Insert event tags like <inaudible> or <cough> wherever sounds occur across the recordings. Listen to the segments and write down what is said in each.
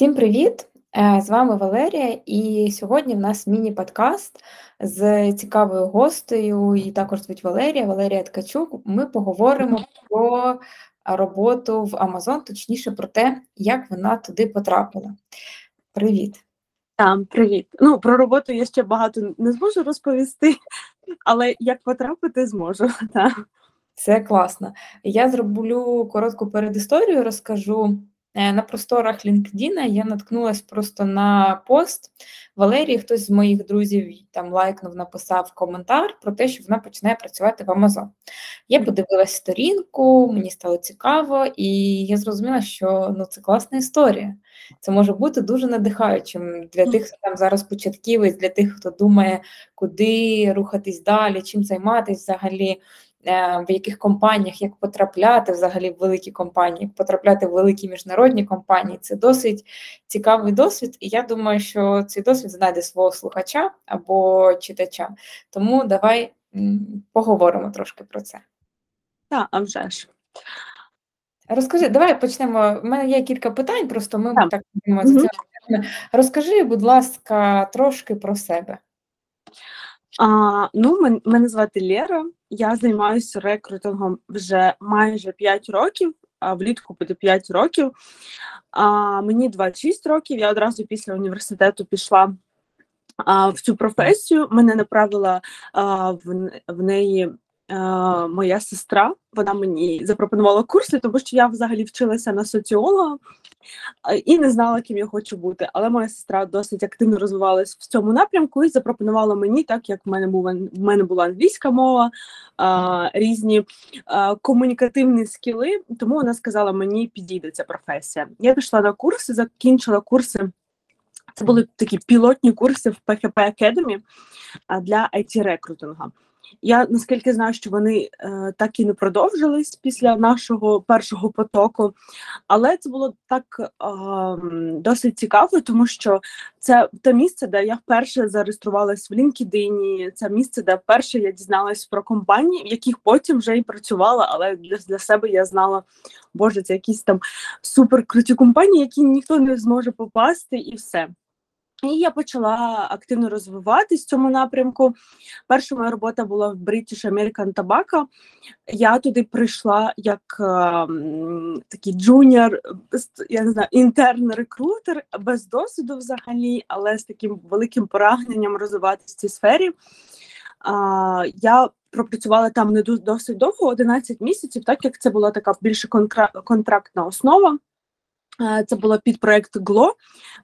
Всім привіт! Е, з вами Валерія, і сьогодні в нас міні-подкаст з цікавою гостею, і також звуть Валерія, Валерія Ткачук. Ми поговоримо про роботу в Amazon, точніше про те, як вона туди потрапила. Привіт! Там, привіт. Ну, про роботу я ще багато не зможу розповісти, але як потрапити, зможу. <laughs> Так. Це класно. Я зроблю коротку передісторію, розкажу. Е, на просторах LinkedIn я наткнулася просто на пост Валерії. Хтось з моїх друзів там лайкнув, написав коментар про те, що вона починає працювати в Amazon. Я подивилася сторінку, мені стало цікаво, і я зрозуміла, що ну це класна історія. Це може бути дуже надихаючим для тих, хто там зараз початківець, для тих, хто думає, куди рухатись далі, чим займатися взагалі. Е, в яких компаніях як потрапляти взагалі в великі компанії, як потрапляти в великі міжнародні компанії. Це досить цікавий досвід, і я думаю, що цей досвід знайде свого слухача або читача. Тому давай поговоримо трошки про це. Так, а вже ж. Розкажи, давай почнемо. У мене є кілька питань, просто ми так, так будемо за цим. Розкажи, будь ласка, трошки про себе. А, Ну, мене звати Лера. Я займаюся рекрутингом вже майже 5 років, а влітку буде 5 років. А, Мені 26 років. Я одразу після університету пішла а, в цю професію. Мене направила а, в, в неї моя сестра. Вона мені запропонувала курси, тому що я взагалі вчилася на соціолога е, і не знала, ким я хочу бути. Але моя сестра досить активно розвивалась в цьому напрямку і запропонувала мені, так як в мене була в мене була англійська мова, е, різні комунікативні скіли. Тому вона сказала, мені підійде ця професія. Я пішла на курси, закінчила курси. Це були такі пілотні курси в PHP Academy для it рекрутингу я наскільки знаю, що вони е, так і не продовжились після нашого першого потоку, але це було так е, досить цікаво, тому що це те місце, де я вперше зареєструвалась в LinkedIn, це місце, де вперше я дізналась про компанії, в яких потім вже і працювала, але для, для себе я знала, боже, це якісь там суперкруті компанії, які ніхто не зможе попасти, і все. І я почала активно розвиватись в цьому напрямку. Перша моя робота була в British American Tobacco. Я туди прийшла як е, такий джуніор, я не знаю, інтерн-рекрутер без досвіду взагалі, але з таким великим прагненням розвиватися в цій сфері. Е, я пропрацювала там не досить довго, 11 місяців, так як це була така більше контрактна основа. Це було під проект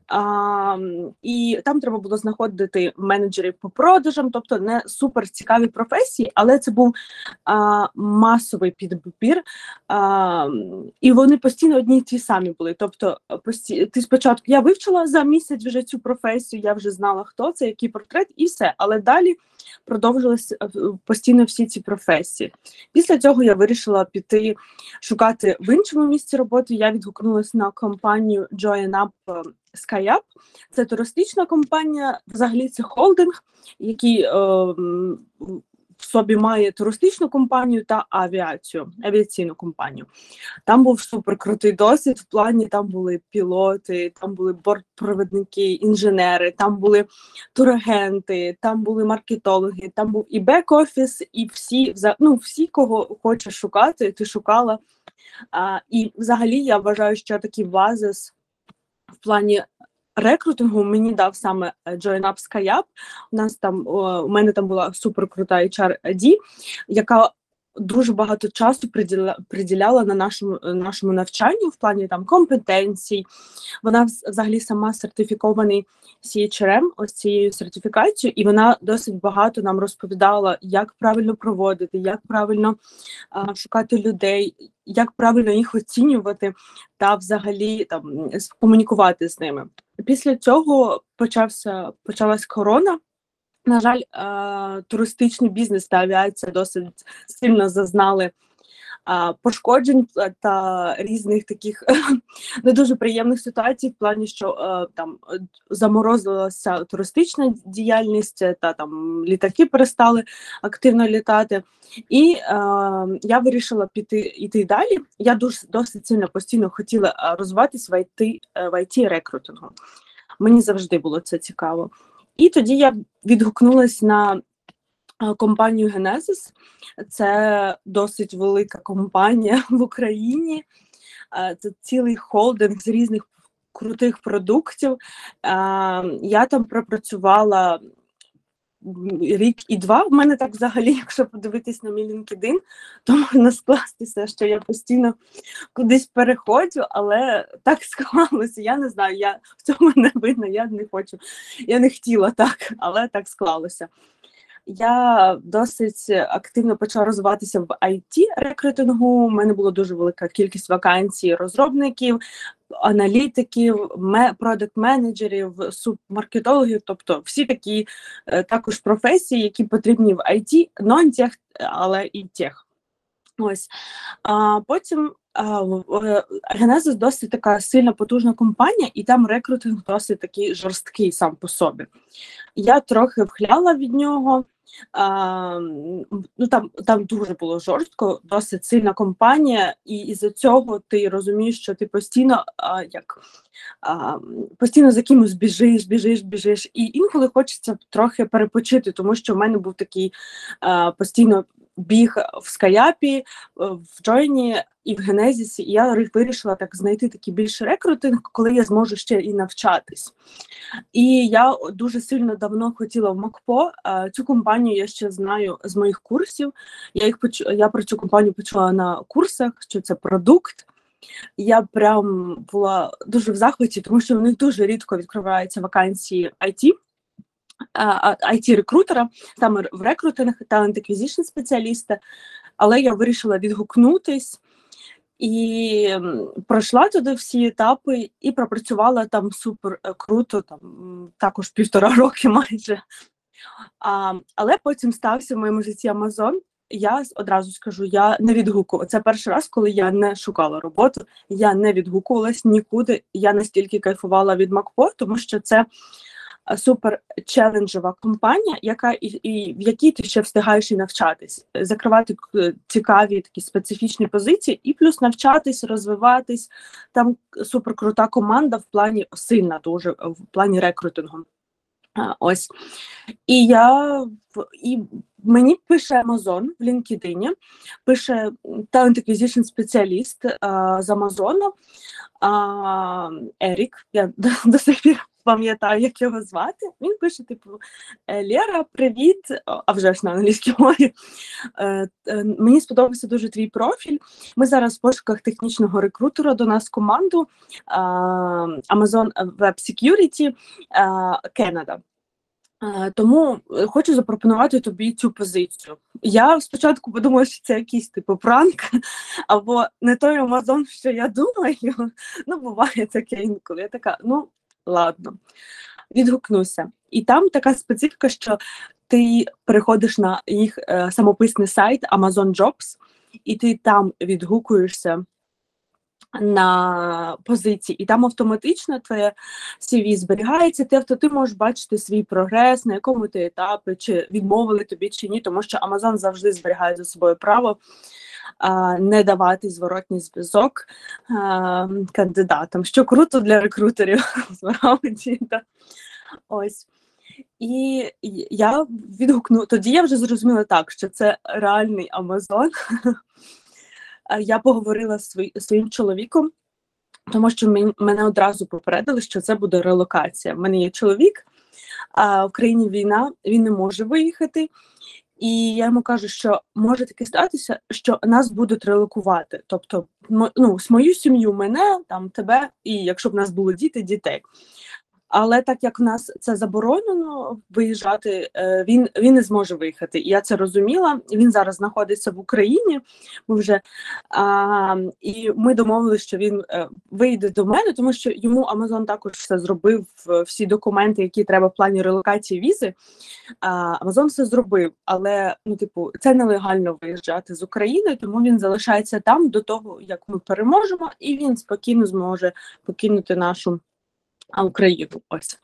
а, і там треба було знаходити менеджерів по продажам, тобто не супер цікаві професії, але це був а, масовий підбір, а, і вони постійно одні ті самі були. Тобто, пості... ти спочатку я вивчила за місяць вже цю професію, я вже знала, хто це, який портрет, і все. Але далі продовжилися е, постійно всі ці професії. Після цього я вирішила піти шукати в іншому місці роботи. Я відгукнулася на компанію Join Up е, SkyUp. Це туристична компанія, взагалі це холдинг, який е, в собі має туристичну компанію та авіацію, авіаційну компанію. Там був суперкрутий досвід. В плані там були пілоти, там були бортпровідники, інженери, там були турагенти, там були маркетологи, там був і бек-офіс, і всі ну, всі, кого хочеш шукати, ти шукала. А, І взагалі я вважаю, що такий базис в плані рекрутингу мені дав саме е, JoinUp SkyUp. У нас там у мене там була суперкрута HR-D, яка дуже багато часу приділя, приділяла на нашому нашому навчанню в плані там компетенцій. Вона взагалі сама сертифікований CHRM, ось цією сертифікацією, і вона досить багато нам розповідала, як правильно проводити, як правильно а, шукати людей, як правильно їх оцінювати та взагалі там комунікувати з ними. Після цього почався почалась корона. На жаль, е, туристичний бізнес та авіація досить сильно зазнали пошкоджень та різних таких <laughs> не дуже приємних ситуацій, в плані, що е, там заморозилася туристична діяльність, та там літаки перестали активно літати. І е, я вирішила піти йти далі. Я дуже досить сильно постійно хотіла розвиватися в IT, в IT рекрутингу. Мені завжди було це цікаво. І тоді я відгукнулась на компанію Genesis. Це досить велика компанія <laughs> в Україні. Це цілий холдинг з різних крутих продуктів. Я там пропрацювала рік і два. В мене так взагалі, якщо подивитись на мій LinkedIn, то можна скластися, що я постійно кудись переходжу, але так <laughs> склалося. Я не знаю, я в цьому не видно, я не хочу, я не хотіла так, але так склалося. Я досить активно почала розвиватися в it рекрутингу. У мене була дуже велика кількість вакансій розробників, аналітиків, продакт-менеджерів, субмаркетологів, тобто всі такі е, також професії, які потрібні в IT, нон-тех, але і тех. Ось а потім Генезис досить така сильна потужна компанія, і там рекрутинг досить такий жорсткий сам по собі. Я трохи вхляла від нього. А, ну Там там дуже було жорстко, досить сильна компанія, і із-за цього ти розумієш, що ти постійно а, як а, постійно за кимось біжиш, біжиш, біжиш. І інколи хочеться трохи перепочити, тому що в мене був такий а, постійно біг в скаяпі, е, в Джойні і в Генезісі, і я вирішила так знайти такий більш рекрутинг, коли я зможу ще і навчатись. І я дуже сильно давно хотіла в МакПо. Цю компанію я ще знаю з моїх курсів. Я їх поч... я про цю компанію почула на курсах, що це продукт. Я прям була дуже в захваті, тому що в них дуже рідко відкриваються вакансії IT it рекрутера саме в рекрутинг, талент acquisition спеціаліста, але я вирішила відгукнутись і пройшла туди всі етапи і пропрацювала там супер е, круто, там також півтора <laughs> роки майже. А, Але потім стався в моєму житті Амазон. Я одразу скажу, я не відгукувала. Це перший раз, коли я не шукала роботу, я не відгукувалась нікуди. Я настільки кайфувала від МакПо, тому що це супер челенджова компанія, яка і, і в якій ти ще встигаєш і навчатись, закривати цікаві такі специфічні позиції, і плюс навчатись, розвиватись. Там супер крута команда в плані сильна, дуже в плані рекрутингу. Ось і я і мені пише Amazon в LinkedIn, пише Talent Acquisition спеціаліст з Амазону Ерік. Я до сих пір пам'ятаю, як його звати. Він пише: типу: «Е, Лера, привіт! А вже ж на англійській мові. Е, е, мені сподобався дуже твій профіль. Ми зараз в пошуках технічного рекрутера до нас команду Amazon Web Security Canada. Тому хочу запропонувати тобі цю позицію. Я спочатку подумала, що це якийсь типу пранк, <laughs> або не той Амазон, що я думаю. Ну, буває таке інколи. Я така, ну ладно, відгукнуся. І там така специфіка, що ти переходиш на їх е, самописний сайт Amazon Jobs, і ти там відгукуєшся на позиції, і там автоматично твоє CV зберігається, ти авто ти можеш бачити свій прогрес, на якому ти етапі, чи відмовили тобі, чи ні, тому що Amazon завжди зберігає за собою право не давати зворотній зв'язок кандидатам, що круто для рекрутерів <laughs> справді. Ось. І я відгукну, тоді я вже зрозуміла так, що це реальний Амазон. <laughs> Я поговорила з своїм чоловіком, тому що мене одразу попередили, що це буде релокація. У мене є чоловік, а в країні війна, він не може виїхати. І я йому кажу, що може таке статися, що нас будуть релокувати. Тобто, ну, мою сім'ю, мене, там тебе, і якщо б нас були діти, дітей. Але так як в нас це заборонено виїжджати, е, він він не зможе виїхати. Я це розуміла. Він зараз знаходиться в Україні. Ми вже а, і ми домовилися, що він е, вийде до мене, тому що йому Амазон також все зробив всі документи, які треба в плані релокації візи. Амазон все зробив, але ну, типу, це нелегально виїжджати з України, тому він залишається там до того, як ми переможемо, і він спокійно зможе покинути нашу. Україну. Ось.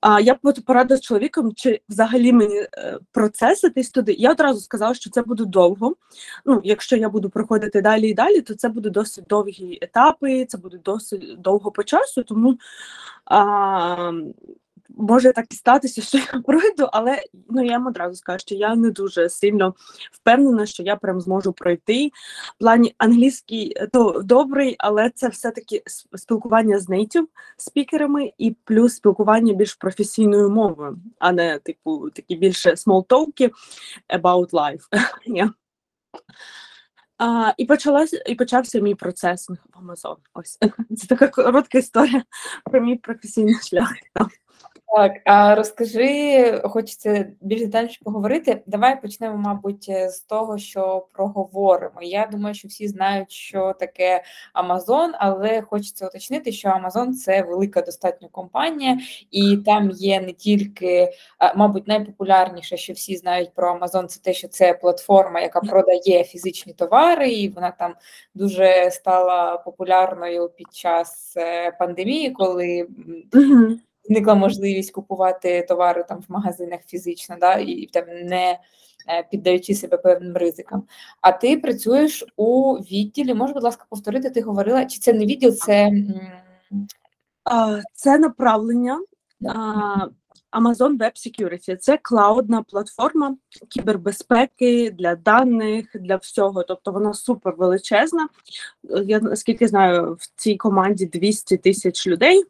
А я б порадила чоловіком, чи взагалі мені е, процеситись туди. Я одразу сказала, що це буде довго. Ну, Якщо я буду проходити далі і далі, то це буде досить довгі етапи, це буде досить довго по часу, тому а, може так і статися, що я пройду, але ну я вам одразу скажу, що я не дуже сильно впевнена, що я прям зможу пройти. В плані англійський е, то добрий, але це все-таки спілкування з нейтів спікерами і плюс спілкування більш професійною мовою, а не типу такі більше смолтовки about life. <laughs> А, І почалася і почався мій процес в Амазон. Ось <laughs> це така коротка історія про мій професійний шлях. Так, а розкажи, хочеться більш детальніше поговорити. Давай почнемо, мабуть, з того, що проговоримо. Я думаю, що всі знають, що таке Amazon, але хочеться уточнити, що Amazon – це велика достатньо компанія, і там є не тільки, мабуть, найпопулярніше, що всі знають про Amazon, це те, що це платформа, яка продає фізичні товари, і вона там дуже стала популярною під час е, пандемії, коли. Зникла можливість купувати товари там в магазинах фізично, да, і там не е, піддаючи себе певним ризикам. А ти працюєш у відділі. Можеш, будь ласка, повторити, ти говорила, чи це не відділ, це це направлення. Amazon Web Security – це клаудна платформа кібербезпеки для даних, для всього. Тобто вона супер величезна. Я наскільки знаю, в цій команді 200 тисяч людей.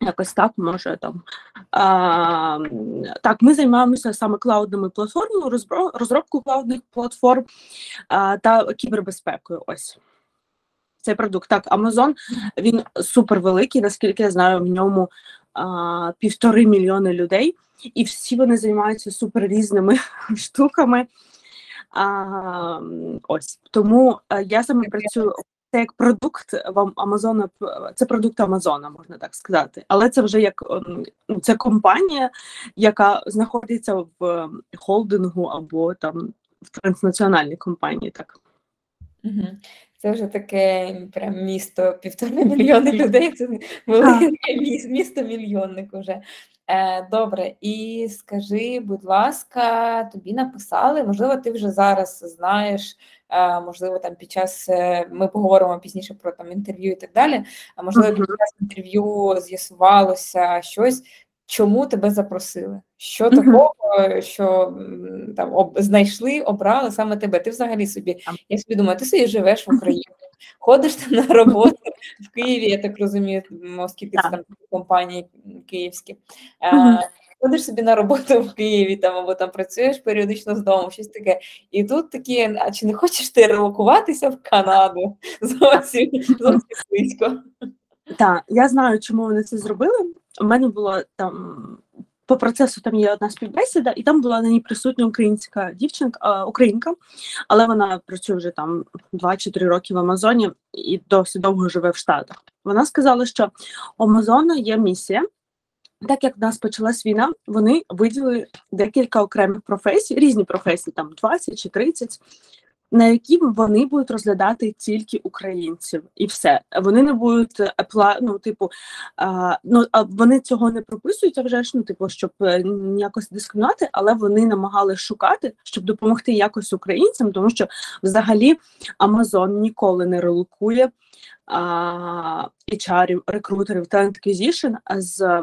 Якось так може там а, так. Ми займаємося саме клаудними платформами, розробку клаудних платформ а, та кібербезпекою. Ось цей продукт. Так, Amazon він супер великий, наскільки я знаю, в ньому а, півтори мільйони людей, і всі вони займаються супер різними <laughs> штуками. А, Ось тому я саме працюю це як продукт вам Амазона, це продукт Амазона, можна так сказати. Але це вже як ем, ну, це компанія, яка знаходиться в ем, холдингу або там в транснаціональній компанії. так. Угу. Це вже таке прям місто півтора мільйони людей. Це велике місто мільйонник уже. Е, Добре, і скажи, будь ласка, тобі написали, можливо, ти вже зараз знаєш. Е, можливо, там під час е, ми поговоримо пізніше про там інтерв'ю і так далі. А можливо, під час інтерв'ю з'ясувалося щось, чому тебе запросили? Що такого, що там об, знайшли, обрали саме тебе? Ти взагалі собі, я собі думаю, ти собі живеш в Україні, ходиш там на роботу в Києві, я так розумію, оскільки це там компанії київські. Е, ходиш собі на роботу в Києві там або там працюєш періодично з дому, щось таке. І тут такі, а чи не хочеш ти релокуватися в Канаду <laughs> зовсім зовсім близько? Так, я знаю, чому вони це зробили. У мене було там. По процесу там є одна співбесіда, і там була на ній присутня українська дівчинка, українка, але вона працює вже там 2 чи 3 роки в Амазоні і досить довго живе в Штатах. Вона сказала, що у Амазона є місія так як в нас почалась війна, вони виділили декілька окремих професій, різні професії, там 20 чи 30, на які вони будуть розглядати тільки українців, і все. Вони не будуть апла, ну, типу, а, ну а вони цього не прописують, а вже ж ну, типу, щоб е, якось дискримінувати, але вони намагалися шукати, щоб допомогти якось українцям, тому що взагалі Амазон ніколи не релокує HR, рекрутерів, acquisition з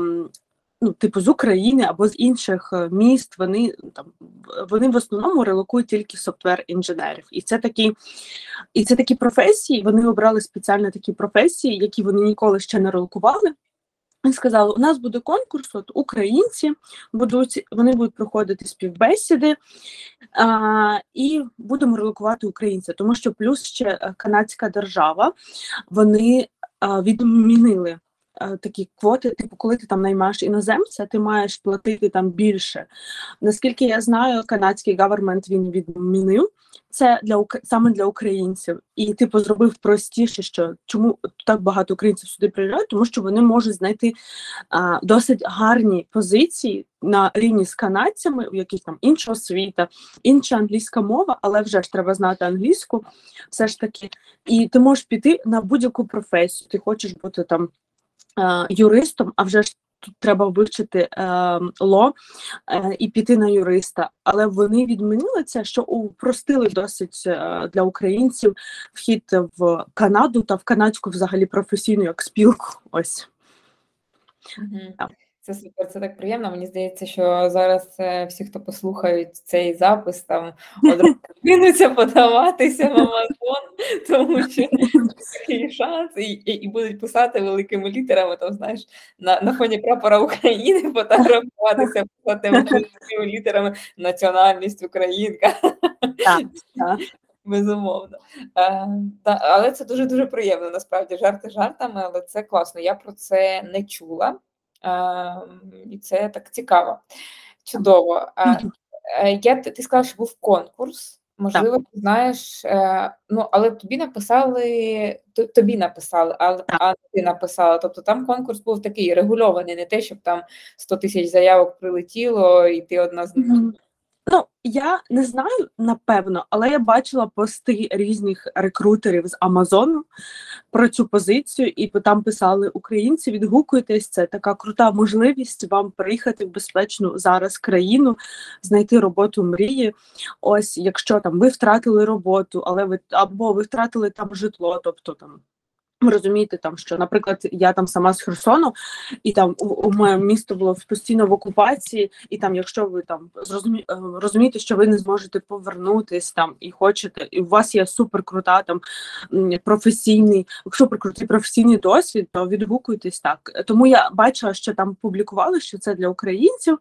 ну, типу, з України або з інших е, міст, вони там вони в основному релокують тільки софтвер-інженерів. І це такі і це такі професії, вони обрали спеціально такі професії, які вони ніколи ще не релокували. І сказали, у нас буде конкурс, от українці будуть, вони будуть проходити співбесіди а, і будемо релокувати українців, тому що плюс ще е, канадська держава вони а, відмінили е, такі квоти, типу, коли ти там наймаєш іноземця, ти маєш платити там більше. Наскільки я знаю, канадський гавермент він відмінив це для саме для українців, і типу зробив простіше, що чому так багато українців сюди приїжджають, тому що вони можуть знайти а, досить гарні позиції на рівні з канадцями, у яких там інша освіта, інша англійська мова, але вже ж треба знати англійську, все ж таки, і ти можеш піти на будь-яку професію. Ти хочеш бути там юристом, а вже ж тут треба вивчити е, ло е, і піти на юриста. Але вони відмінили це, що упростили досить е, для українців вхід в Канаду та в канадську взагалі професійну як спілку. Ось. Угу. Це супер, це так приємно. Мені здається, що зараз е, всі, хто послухають цей запис, там одразу <laughs> кинуться подаватися в <laughs> Амазон, тому що такий шанс, і, і і, будуть писати великими літерами, там знаєш, на на фоні прапора України <laughs> фотографуватися, писати великими літерами національність Українка. Так, так. Безумовно. Е, та, Але це дуже дуже приємно. Насправді жарти жартами, але це класно. Я про це не чула. Ем, і це так цікаво. Чудово. Е, я ти сказала, що був конкурс. Можливо, ти знаєш, е, ну але тобі написали, тобі написали, але а ти написала. Тобто там конкурс був такий регульований, не те, щоб там 100 тисяч заявок прилетіло, і ти одна з них. Ну, я не знаю напевно, але я бачила пости різних рекрутерів з Амазону про цю позицію, і там писали українці, відгукуйтесь, це така крута можливість вам приїхати в безпечну зараз країну, знайти роботу мрії. Ось, якщо там ви втратили роботу, але ви або ви втратили там житло, тобто там. Розумієте, там що, наприклад, я там сама з Херсону, і там у, у моє місто було постійно в окупації, і там, якщо ви там зрозумі, е, розумієте, що ви не зможете повернутись там і хочете, і у вас є суперкрута там професійний, суперкрутий професійний досвід, то відгукуйтесь так. Тому я бачила, що там публікували, що це для українців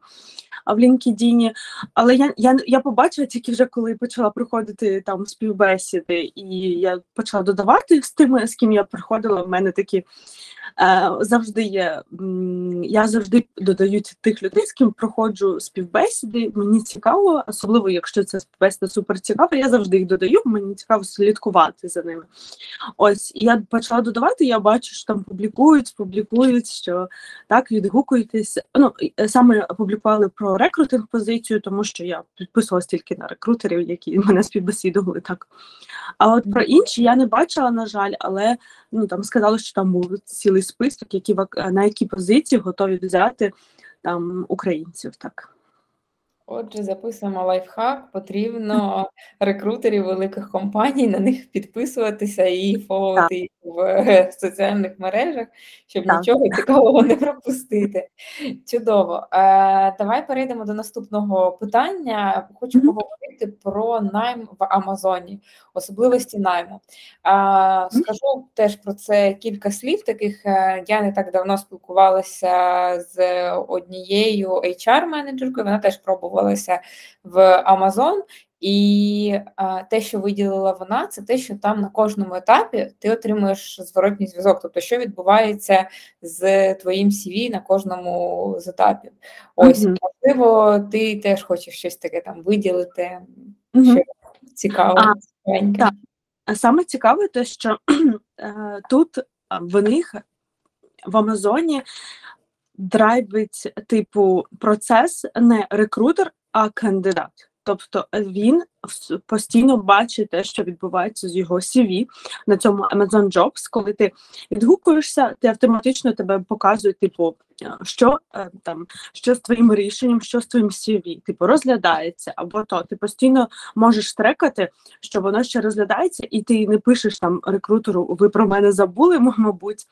в LinkedIn, але я я, я побачила тільки вже коли почала приходити там співбесіди, і я почала додавати з тими, з ким я приходила приходила, в мене такі завжди є. Я завжди додаю тих людей, з ким проходжу співбесіди. Мені цікаво, особливо якщо це співбесіда супер цікава, я завжди їх додаю, мені цікаво слідкувати за ними. Ось я почала додавати, я бачу, що там публікують, публікують, що так відгукуєтесь. Ну саме публікували про рекрутинг позицію, тому що я підписувалась тільки на рекрутерів, які <laughs> мене співбесідували так. А от про інші я не бачила, на жаль, але ну там сказали, що там був цілий список, які на які позиції готові взяти там українців. Так. Отже, записуємо лайфхак. Потрібно <laughs> рекрутерів великих компаній на них підписуватися і фоловити їх в <laughs> соціальних мережах, щоб так. нічого цікавого не пропустити. Чудово. Е, Давай перейдемо до наступного питання. Хочу поговорити про найм в Амазоні, особливості найму. Скажу теж про це кілька слів. Таких е, я не так давно спілкувалася з однією HR-менеджеркою. Вона теж пробувалася в Amazon, і а, те, що виділила вона, це те, що там на кожному етапі ти отримуєш зворотній зв'язок, тобто, що відбувається з твоїм CV на кожному з етапів. Ось, mm-hmm. можливо, ти теж хочеш щось таке там виділити, mm-hmm. що цікаво. А, так. Саме цікаве, те, що е, тут в них в Амазоні драйвить типу процес не рекрутер, а кандидат. Тобто він постійно бачить те, що відбувається з його CV на цьому Amazon Jobs. Коли ти відгукуєшся, ти автоматично тебе показують, типу, що е, там, що з твоїм рішенням, що з твоїм CV, типу розглядається, або то ти постійно можеш трекати, що воно ще розглядається, і ти не пишеш там рекрутеру. Ви про мене забули, мабуть.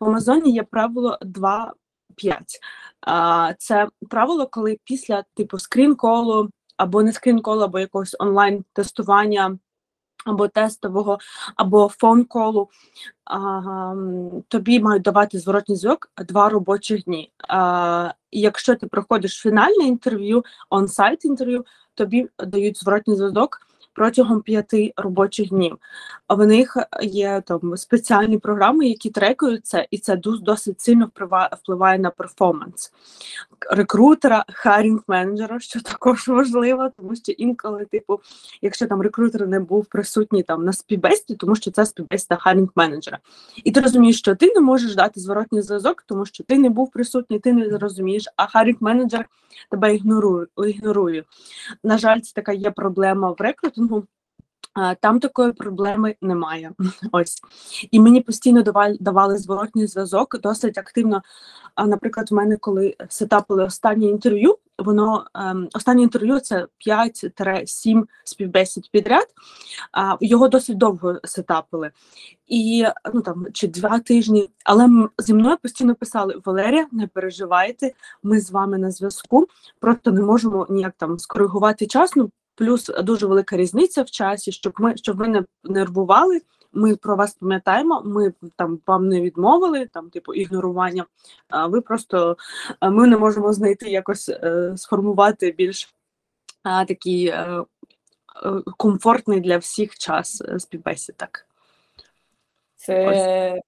В Амазоні є правило 2 5. Це правило, коли після типу скрін-колу або не скрін-колу, або якогось онлайн-тестування, або тестового, або фон-колу, тобі мають давати зворотній зв'язок два робочі дні. А, якщо ти проходиш фінальне інтерв'ю, он-сайт інтерв'ю, тобі дають зворотній зв'язок протягом п'яти робочих днів. А в них є там спеціальні програми, які трекуються, і це досить сильно впливає на перформанс рекрутера, харінг менеджера, <laughs> що також важливо, тому що інколи, типу, якщо там рекрутер не був присутній там на співбесіді, тому що це співбесіда hiring manager а, і ти розумієш, що ти не можеш дати зворотній зв'язок, тому що ти не був присутній, ти не зрозумієш, а hiring manager тебе ігнорує. На жаль, це така є проблема в рекрутингу. Там такої проблеми немає. <laughs> Ось і мені постійно давали давали зворотній зв'язок досить активно. А наприклад, в мене коли setup или останнє інтерв'ю, воно ем, останнє інтерв'ю це 5-7 співбесід підряд. А його досить довго сетапили. І ну там чи два тижні, але зі мною постійно писали Валерія, не переживайте, ми з вами на зв'язку, просто не можемо ніяк там скоригувати час. Ну плюс дуже велика різниця в часі, щоб ми щоб ви не нервували. Ми про вас пам'ятаємо, ми там вам не відмовили, там, типу, ігнорування. А ви просто ми не можемо знайти якось е, сформувати більш а, такий е, е, комфортний для всіх час е, співбесід. Так. Це Ось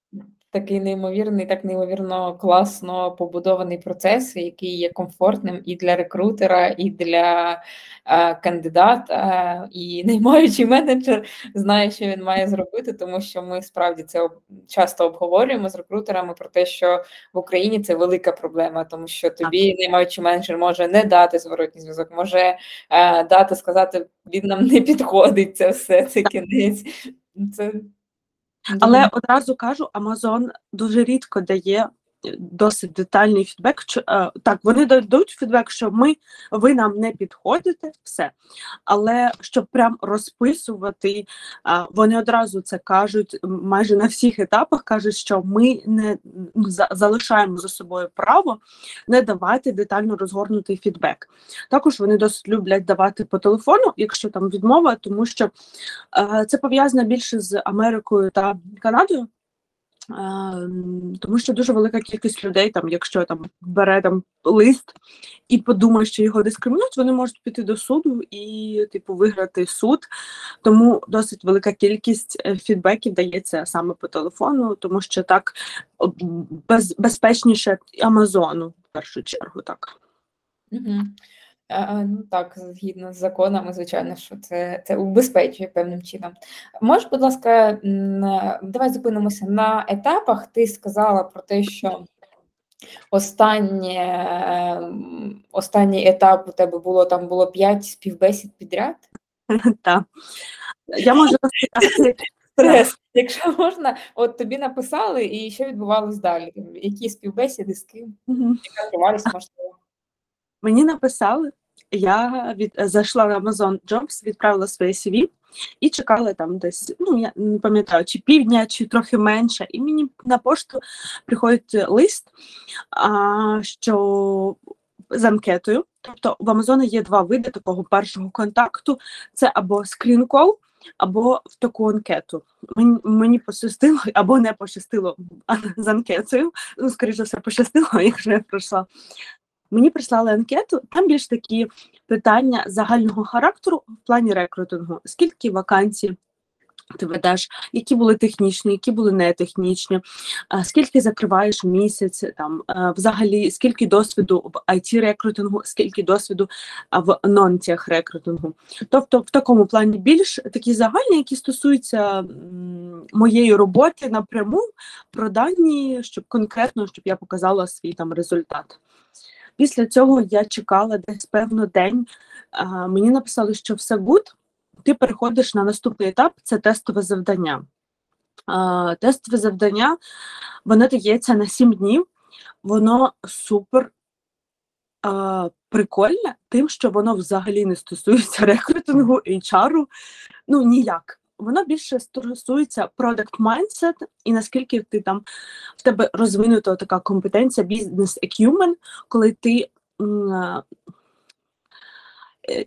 такий неймовірний, так неймовірно класно побудований процес, який є комфортним і для рекрутера, і для е, кандидата, і <laughs> наймаючий менеджер знає, що він має зробити, тому що ми справді це часто обговорюємо з рекрутерами про те, що в Україні це велика проблема, тому що тобі наймаючий менеджер може не дати зворотній зв'язок, може е, дати сказати, він нам не підходить це все, це кінець. Це але одразу кажу, Амазон дуже рідко дає досить детальний фідбек. Е, так, вони дають фідбек, що ми ви нам не підходите, все. Але щоб прям розписувати, вони одразу це кажуть майже на всіх етапах, кажуть, що ми не ну, залишаємо за собою право не давати детально розгорнутий фідбек. Також вони досить люблять давати по телефону, якщо там відмова, тому що е, це пов'язано більше з Америкою та Канадою. Тому що дуже велика кількість людей, там, якщо там бере там лист і подумає, що його дискримінують, вони можуть піти до суду і, типу, виграти суд. Тому досить велика кількість е, фідбеків дається саме по телефону, тому що так без, безпечніше Амазону в першу чергу, так. Угу. Ну так, згідно з законами, звичайно, що це це убезпечує певним чином. Можеш, будь ласка, давай зупинимося на етапах. Ти сказала про те, що останнє, ем, останній етап у тебе було там було 5 співбесід підряд. <laughs> Так. Я можу розповідати. Якщо можна, от тобі написали, і що відбувалось далі? Які співбесіди, з ким? Яка тривалість можливо? Мені написали, я від зайшла в Amazon Jobs, відправила своє CV і чекала там десь, ну я не пам'ятаю, чи півдня, чи трохи менше. І мені на пошту приходить лист, а, що з анкетою. Тобто в Амазоні є два види такого першого контакту: це або скрін-кол, або в таку анкету. Мені мені пощастило або не пощастило з анкетою. Ну, скоріше все, пощастило, <laughs> якщо я пройшла Мені прислали анкету, там більш такі питання загального характеру в плані рекрутингу, скільки вакансій ти ведеш, які були технічні, які були не технічні, скільки закриваєш місяць, там взагалі скільки досвіду в it рекрутингу, скільки досвіду в non-tech рекрутингу. Тобто, в такому плані більш такі загальні, які стосуються моєї роботи напряму про дані, щоб конкретно щоб я показала свій там результат. Після цього я чекала десь певно день. А, Мені написали, що все гуд, ти переходиш на наступний етап це тестове завдання. А, Тестове завдання воно дається на 7 днів, воно супер а, прикольне, тим, що воно взагалі не стосується рекрутингу, HR, ну ніяк воно більше стосується product mindset і наскільки ти там в тебе розвинута така компетенція бізнес екюмен, коли ти. Е,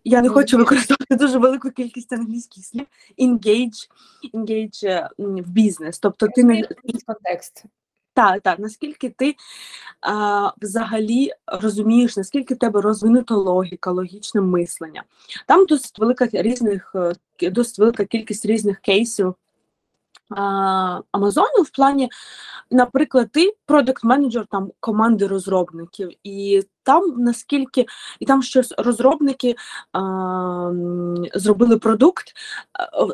я не хочу використовувати дуже велику кількість англійських слів. Engage, engage е, в бізнес. Тобто ти не контекст. Так, так, наскільки ти а, взагалі розумієш, наскільки в тебе розвинута логіка, логічне мислення. Там досить велика різних, е, досить велика кількість різних кейсів Амазону в плані, наприклад, ти продакт-менеджер там команди розробників, і там наскільки і там щось розробники а, зробили продукт,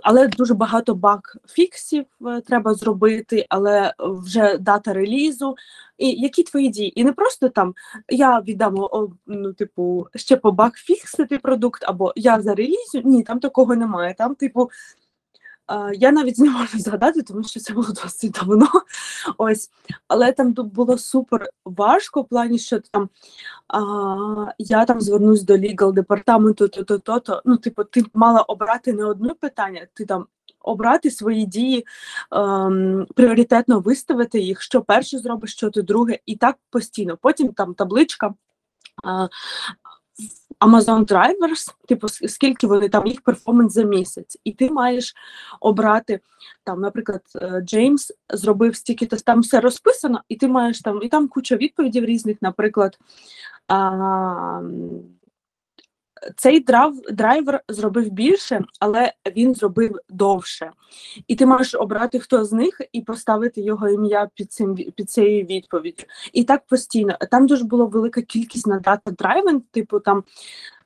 але дуже багато баг-фіксів е, треба зробити, але вже дата релізу. І які твої дії? І не просто там я віддам ну, типу, ще по баг-фіксити продукт, або я за релізю. Ні, там такого немає. Там, типу, я навіть не можу згадати, тому що це було досить давно. Ось, але там було супер важко в плані, що там а, я там звернусь до лігал департаменту, то-то, то Ну, типу, ти мала обрати не одне питання, ти там. Обрати свої дії, ем, пріоритетно виставити їх, що перше зробиш, що ти друге, і так постійно. Потім там табличка, Amazon Drivers, типу, скільки вони там їх перформанс за місяць, і ти маєш обрати там, наприклад, е, Джеймс зробив стільки то там все розписано, і ти маєш там і там куча відповідей різних, наприклад. А, цей драв, драйвер зробив більше, але він зробив довше. І ти можеш обрати хто з них і поставити його ім'я під цим під цією відповіддю. І так постійно. Там дуже була велика кількість на дата драйвен, типу там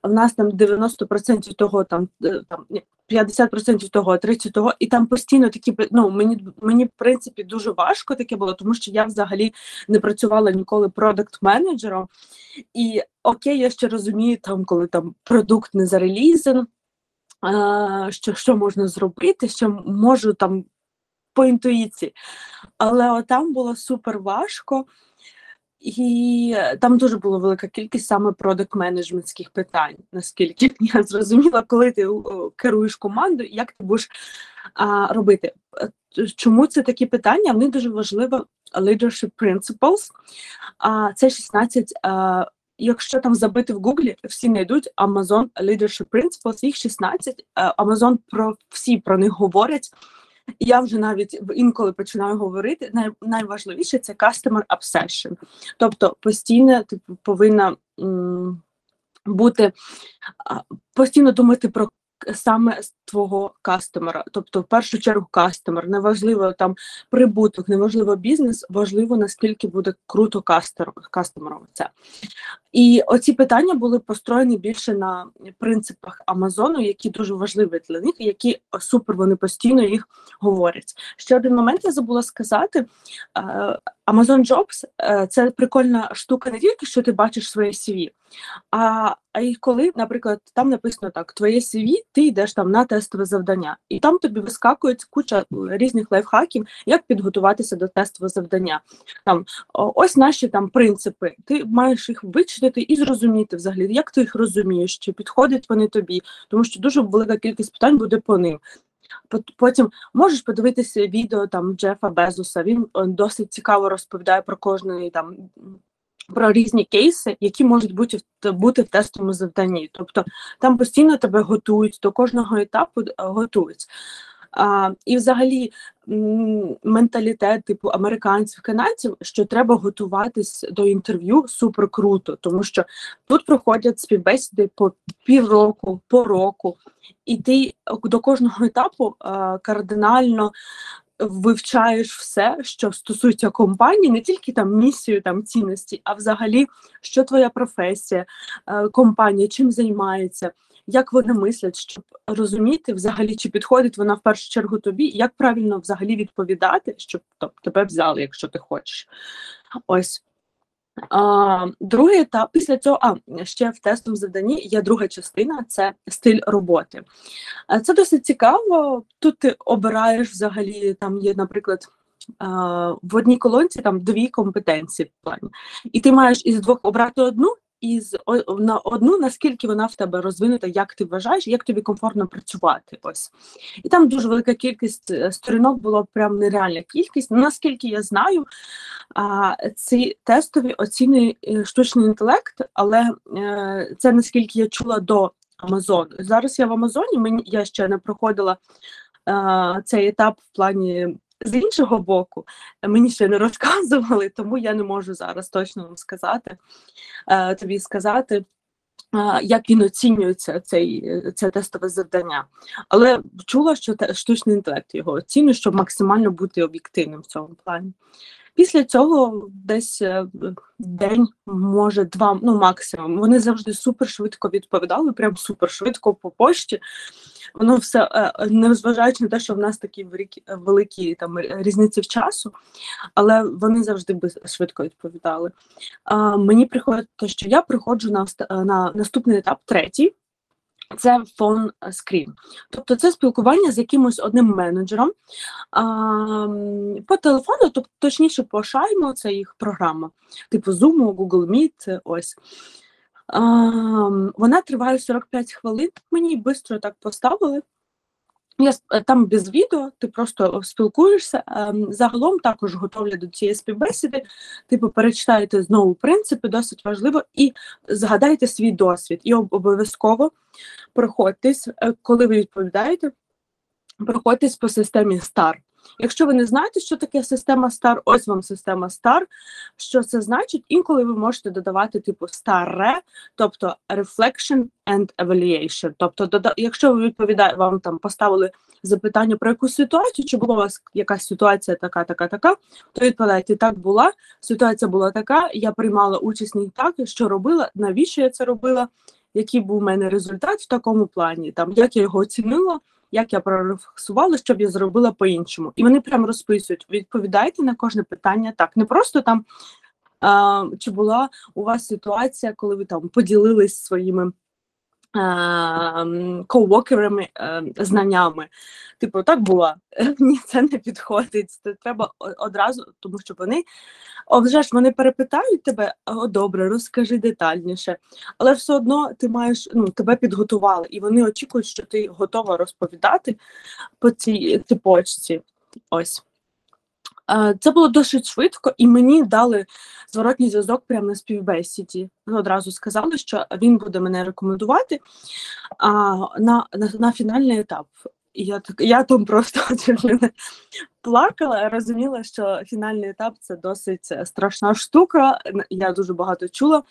в нас там 90% того, там е, там 50% того, 30% того, і там постійно такі ну мені мені в принципі дуже важко таке було, тому що я взагалі не працювала ніколи продакт-менеджером. І окей, я ще розумію, там коли там продукт не зарелізен, що що можна зробити, що можу там по інтуїції. Але там було супер важко. І там дуже була велика кількість саме продакт-менеджментських питань, наскільки <laughs> я зрозуміла, коли ти керуєш командою, як ти будеш а, робити. Е, чому це такі питання? Вони дуже важливі leadership principles. А, Це 16. А, Якщо там забити в Гуглі, всі знайдуть Amazon Leadership Principles, їх 16. Amazon про всі про них говорять я вже навіть інколи починаю говорити. Най, найважливіше це customer obsession. Тобто постійно ти повинна м, бути постійно думати про саме з твого кастомера, тобто в першу чергу кастомер, неважливо там прибуток, неважливо бізнес, важливо наскільки буде круто кастомером це. І оці питання були построєні більше на принципах Амазону, які дуже важливі для них, які супер вони постійно їх говорять. Ще один момент я забула сказати: е, Amazon Jobs е, – це прикольна штука не тільки що ти бачиш своє CV, а а і коли, наприклад, там написано так: твоє CV, ти йдеш там на тестове завдання, і там тобі вискакують куча різних лайфхаків, як підготуватися до тестового завдання. Там ось наші там принципи. Ти маєш їх вичитати і зрозуміти взагалі, як ти їх розумієш, чи підходять вони тобі, тому що дуже велика кількість питань буде по ним. Потім можеш подивитися відео там Джефа Безоса. Він досить цікаво розповідає про кожний там про різні кейси, які можуть бути бути в тестовому завданні. Тобто там постійно тебе готують, до кожного етапу е, готують. А, І взагалі менталітет типу американців, канадців, що треба готуватись до інтерв'ю супер круто, тому що тут проходять співбесіди по півроку, по року, і ти до кожного етапу а, кардинально вивчаєш все, що стосується компанії, не тільки там місію, там цінності, а взагалі, що твоя професія, е, компанія, чим займається, як вони мислять, щоб розуміти взагалі, чи підходить вона в першу чергу тобі, як правильно взагалі відповідати, щоб тобто, тебе взяли, якщо ти хочеш. Ось. А, Другий етап після цього, а ще в тестовому завданні є друга частина це стиль роботи. Це досить цікаво. Тут ти обираєш взагалі, там є, наприклад, в одній колонці там дві компетенції в плані, і ти маєш із двох обрати одну і з на одну, наскільки вона в тебе розвинута, як ти вважаєш, як тобі комфортно працювати. Ось і там дуже велика кількість е, сторінок було прям нереальна кількість. Ну, наскільки я знаю, ці тестові оцінює е, штучний інтелект, але е, це наскільки я чула до Амазону. Зараз я в Амазоні, мені я ще не проходила. Цей етап в плані з іншого боку, мені ще не розказували, тому я не можу зараз точно вам сказати, е, тобі сказати. Як він оцінюється цей це тестове завдання, але чула, що те, штучний інтелект його оцінює, щоб максимально бути об'єктивним в цьому плані. Після цього десь е, день, може, два, ну максимум. Вони завжди супер швидко відповідали, прям супер швидко по пошті. Воно все е, незважаючи на те, що в нас такі великі там різниці в часу, але вони завжди би швидко відповідали. Мені приходить те, що я приходжу на, на наступний етап, третій це фон скрін. Тобто це спілкування з якимось одним менеджером а, по телефону, тобто точніше по шайму, це їх програма, типу Zoom, Google Meet. ось. Вона триває 45 хвилин, мені швидко так поставили. Я е, там без відео, ти просто спілкуєшся. Ем, загалом також готовлять до цієї співбесіди. Типу, перечитаєте знову принципи, досить важливо, і згадайте свій досвід. І обов'язково проходьтесь, е, коли ви відповідаєте, проходьтесь по системі STAR. Якщо ви не знаєте, що таке система STAR, ось вам система STAR. Що це значить? Інколи ви можете додавати типу STAR-RE, тобто Reflection and Evaluation. Тобто, якщо ви відповідаєте, вам там поставили запитання про якусь ситуацію, чи була у вас якась ситуація така, така, така, то відповідаєте, так була, ситуація була така, я приймала участь в так, що робила, навіщо я це робила, який був у мене результат в такому плані, там як я його оцінила як я прорефлексувала, щоб я зробила по-іншому. І вони прям розписують: відповідайте на кожне питання так. Не просто там чи була у вас ситуація, коли ви там поділились своїми коуокерами знаннями. Типу, так була. <laughs> Ні, це не підходить. Це треба одразу, тому що вони о, вже ж вони перепитають тебе, о, добре, розкажи детальніше. Але все одно ти маєш, ну, тебе підготували, і вони очікують, що ти готова розповідати по цій цепочці. Ось. Це було досить швидко, і мені дали зворотній зв'язок прямо на співбесіді. Одразу сказали, що він буде мене рекомендувати на, на, на фінальний етап. Я так я там просто <laughs> плакала, розуміла, що фінальний етап це досить страшна штука. Я дуже багато чула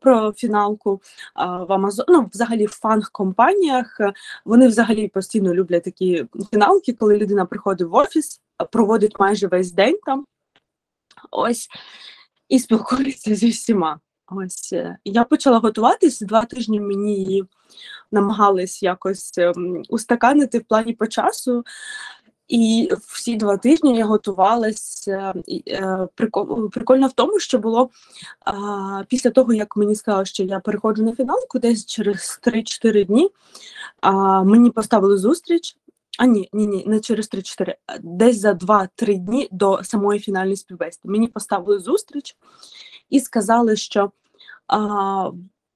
про фіналку в Амазон. Ну, взагалі в фанг-компаніях. Вони взагалі постійно люблять такі фіналки, коли людина приходить в офіс, проводить майже весь день там. Ось і спілкується зі всіма. Ось е, я почала готуватись два тижні. Мені її намагались якось ем, устаканити в плані по часу. І всі два тижні я готувалася. Е, прикольно в тому, що було після того, як мені сказали, що я переходжу на фіналку, десь через 3-4 дні мені поставили зустріч. А ні, ні, ні, не через 3-4, десь за 2-3 дні до самої фінальної співбесіди. Мені поставили зустріч і сказали, що а,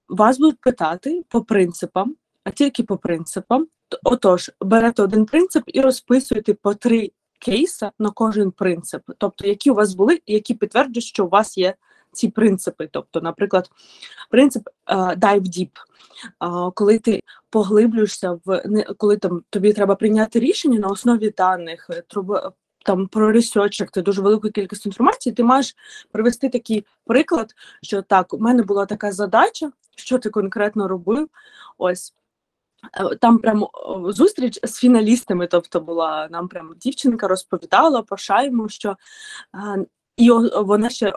вас будуть питати по принципам, а тільки по принципам. Отож, берете один принцип і розписуєте по три кейса на кожен принцип, тобто, які у вас були, які підтверджують, що у вас є ці принципи. Тобто, наприклад, принцип uh, dive deep, uh, коли ти поглиблюєшся в коли там тобі треба прийняти рішення на основі даних, треба там про ресерчер, це дуже велика кількість інформації, ти маєш привести такий приклад, що так, у мене була така задача, що ти конкретно робив. Ось. Е, там прямо зустріч з фіналістами, тобто була нам прямо дівчинка розповідала по шайму, що е, і вона ще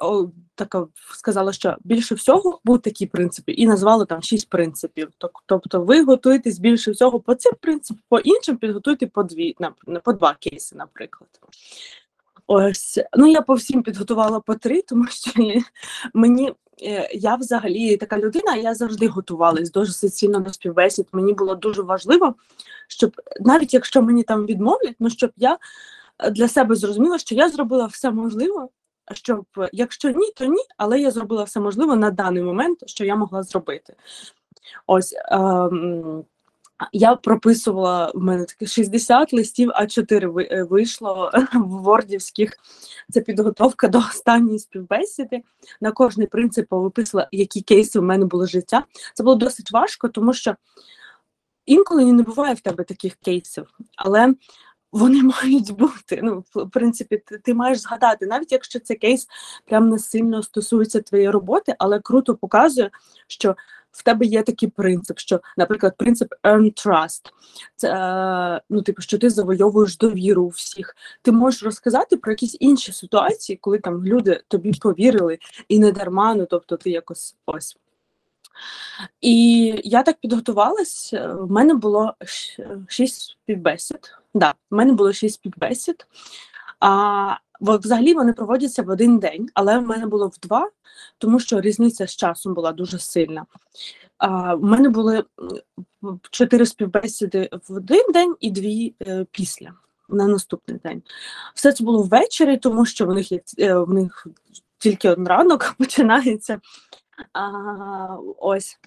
така сказала, що більше всього будуть такі принципи, і назвала там шість принципів. Тобто, ви готуєтесь більше всього по цим принципам, по іншим підготуйте по дві по два кейси, наприклад. Ось ну я по всім підготувала по три, тому що мені е, я взагалі така людина, я завжди готувалась дуже сильно до співбесід. Мені було дуже важливо, щоб навіть якщо мені там відмовлять, ну щоб я для себе зрозуміла, що я зробила все можливе, щоб якщо ні, то ні, але я зробила все можливе на даний момент, що я могла зробити. Ось. Ем, я прописувала в мене таке 60 листів, а 4 е, вийшло <laughs> в вордівських. Це підготовка до останньої співбесіди. На кожний принцип виписала, які кейси в мене було життя. Це було досить важко, тому що інколи не буває в тебе таких кейсів. Але вони <laughs> мають бути. Ну, в принципі, ти, ти маєш згадати, навіть якщо цей кейс прям не сильно стосується твоєї роботи, але круто показує, що в тебе є такий принцип, що, наприклад, принцип earn trust. Це е, ну, типу, що ти завойовуєш довіру у всіх. Ти можеш розказати про якісь інші ситуації, коли там люди тобі повірили і не дарма, ну тобто ти якось ось. І я так підготувалась. В мене було шість співбесід. Да, в мене було шість співбесід. А взагалі вони проводяться в один день, але в мене було в два, тому що різниця з часом була дуже сильна. А, В мене були чотири співбесіди в один день і дві е, після на наступний день. Все це було ввечері, тому що в них е, в них тільки один ранок <laughs> починається. А, Ось.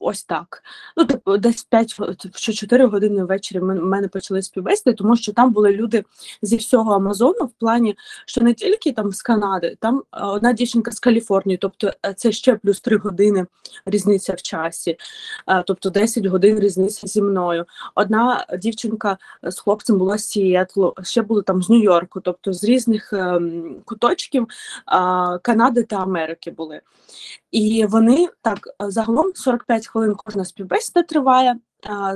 Ось так. Ну, типу, десь 5 чи 4 години ввечері в мене почали співвести, тому що там були люди зі всього Амазону в плані, що не тільки там з Канади, там одна дівчинка з Каліфорнії, тобто е, це ще плюс 3 години різниця в часі, тобто 10 годин різниця зі мною. Одна дівчинка з хлопцем була з Сіетлу, ще були там з Нью-Йорку, тобто з різних ем, куточків Канади та Америки були. І вони так загалом 45 хвилин кожна співбесіда триває.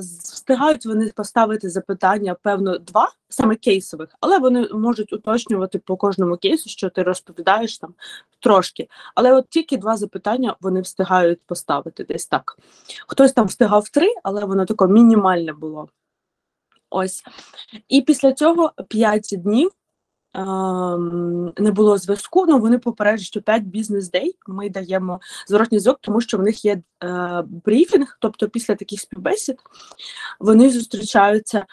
Встигають вони поставити запитання, певно, два саме кейсових, але вони можуть уточнювати по кожному кейсу, що ти розповідаєш там трошки. Але от тільки два запитання вони встигають поставити десь так. Хтось там встигав три, але воно таке мінімальне було. Ось. І після цього 5 днів не було зв'язку. Ну вони попереджують, що 5 бізнес-дей ми даємо зворотній зв'язок, тому що в них є е, брифінг, тобто після таких співбесід вони зустрічаються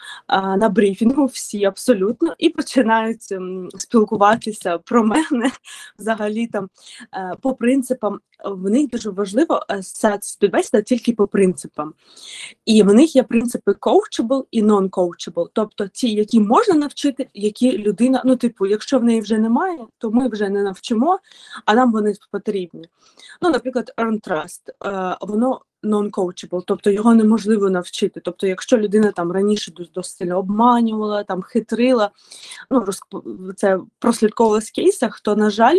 на брифінгу всі абсолютно і починають е, спілкуватися про мене <laughs> взагалі там е, по принципам. В них дуже важливо е, співбесіда тільки по принципам. І в них є принципи coachable і non-coachable, тобто ті, які можна навчити, які людина, ну типу, якщо в неї вже немає, то ми вже не навчимо, а нам вони потрібні. Ну, наприклад, earn trust, е, воно non-coachable, тобто його неможливо навчити. Тобто, якщо людина там раніше досить обманювала, там хитрила, ну це прослідковувала в кейсах, то на жаль.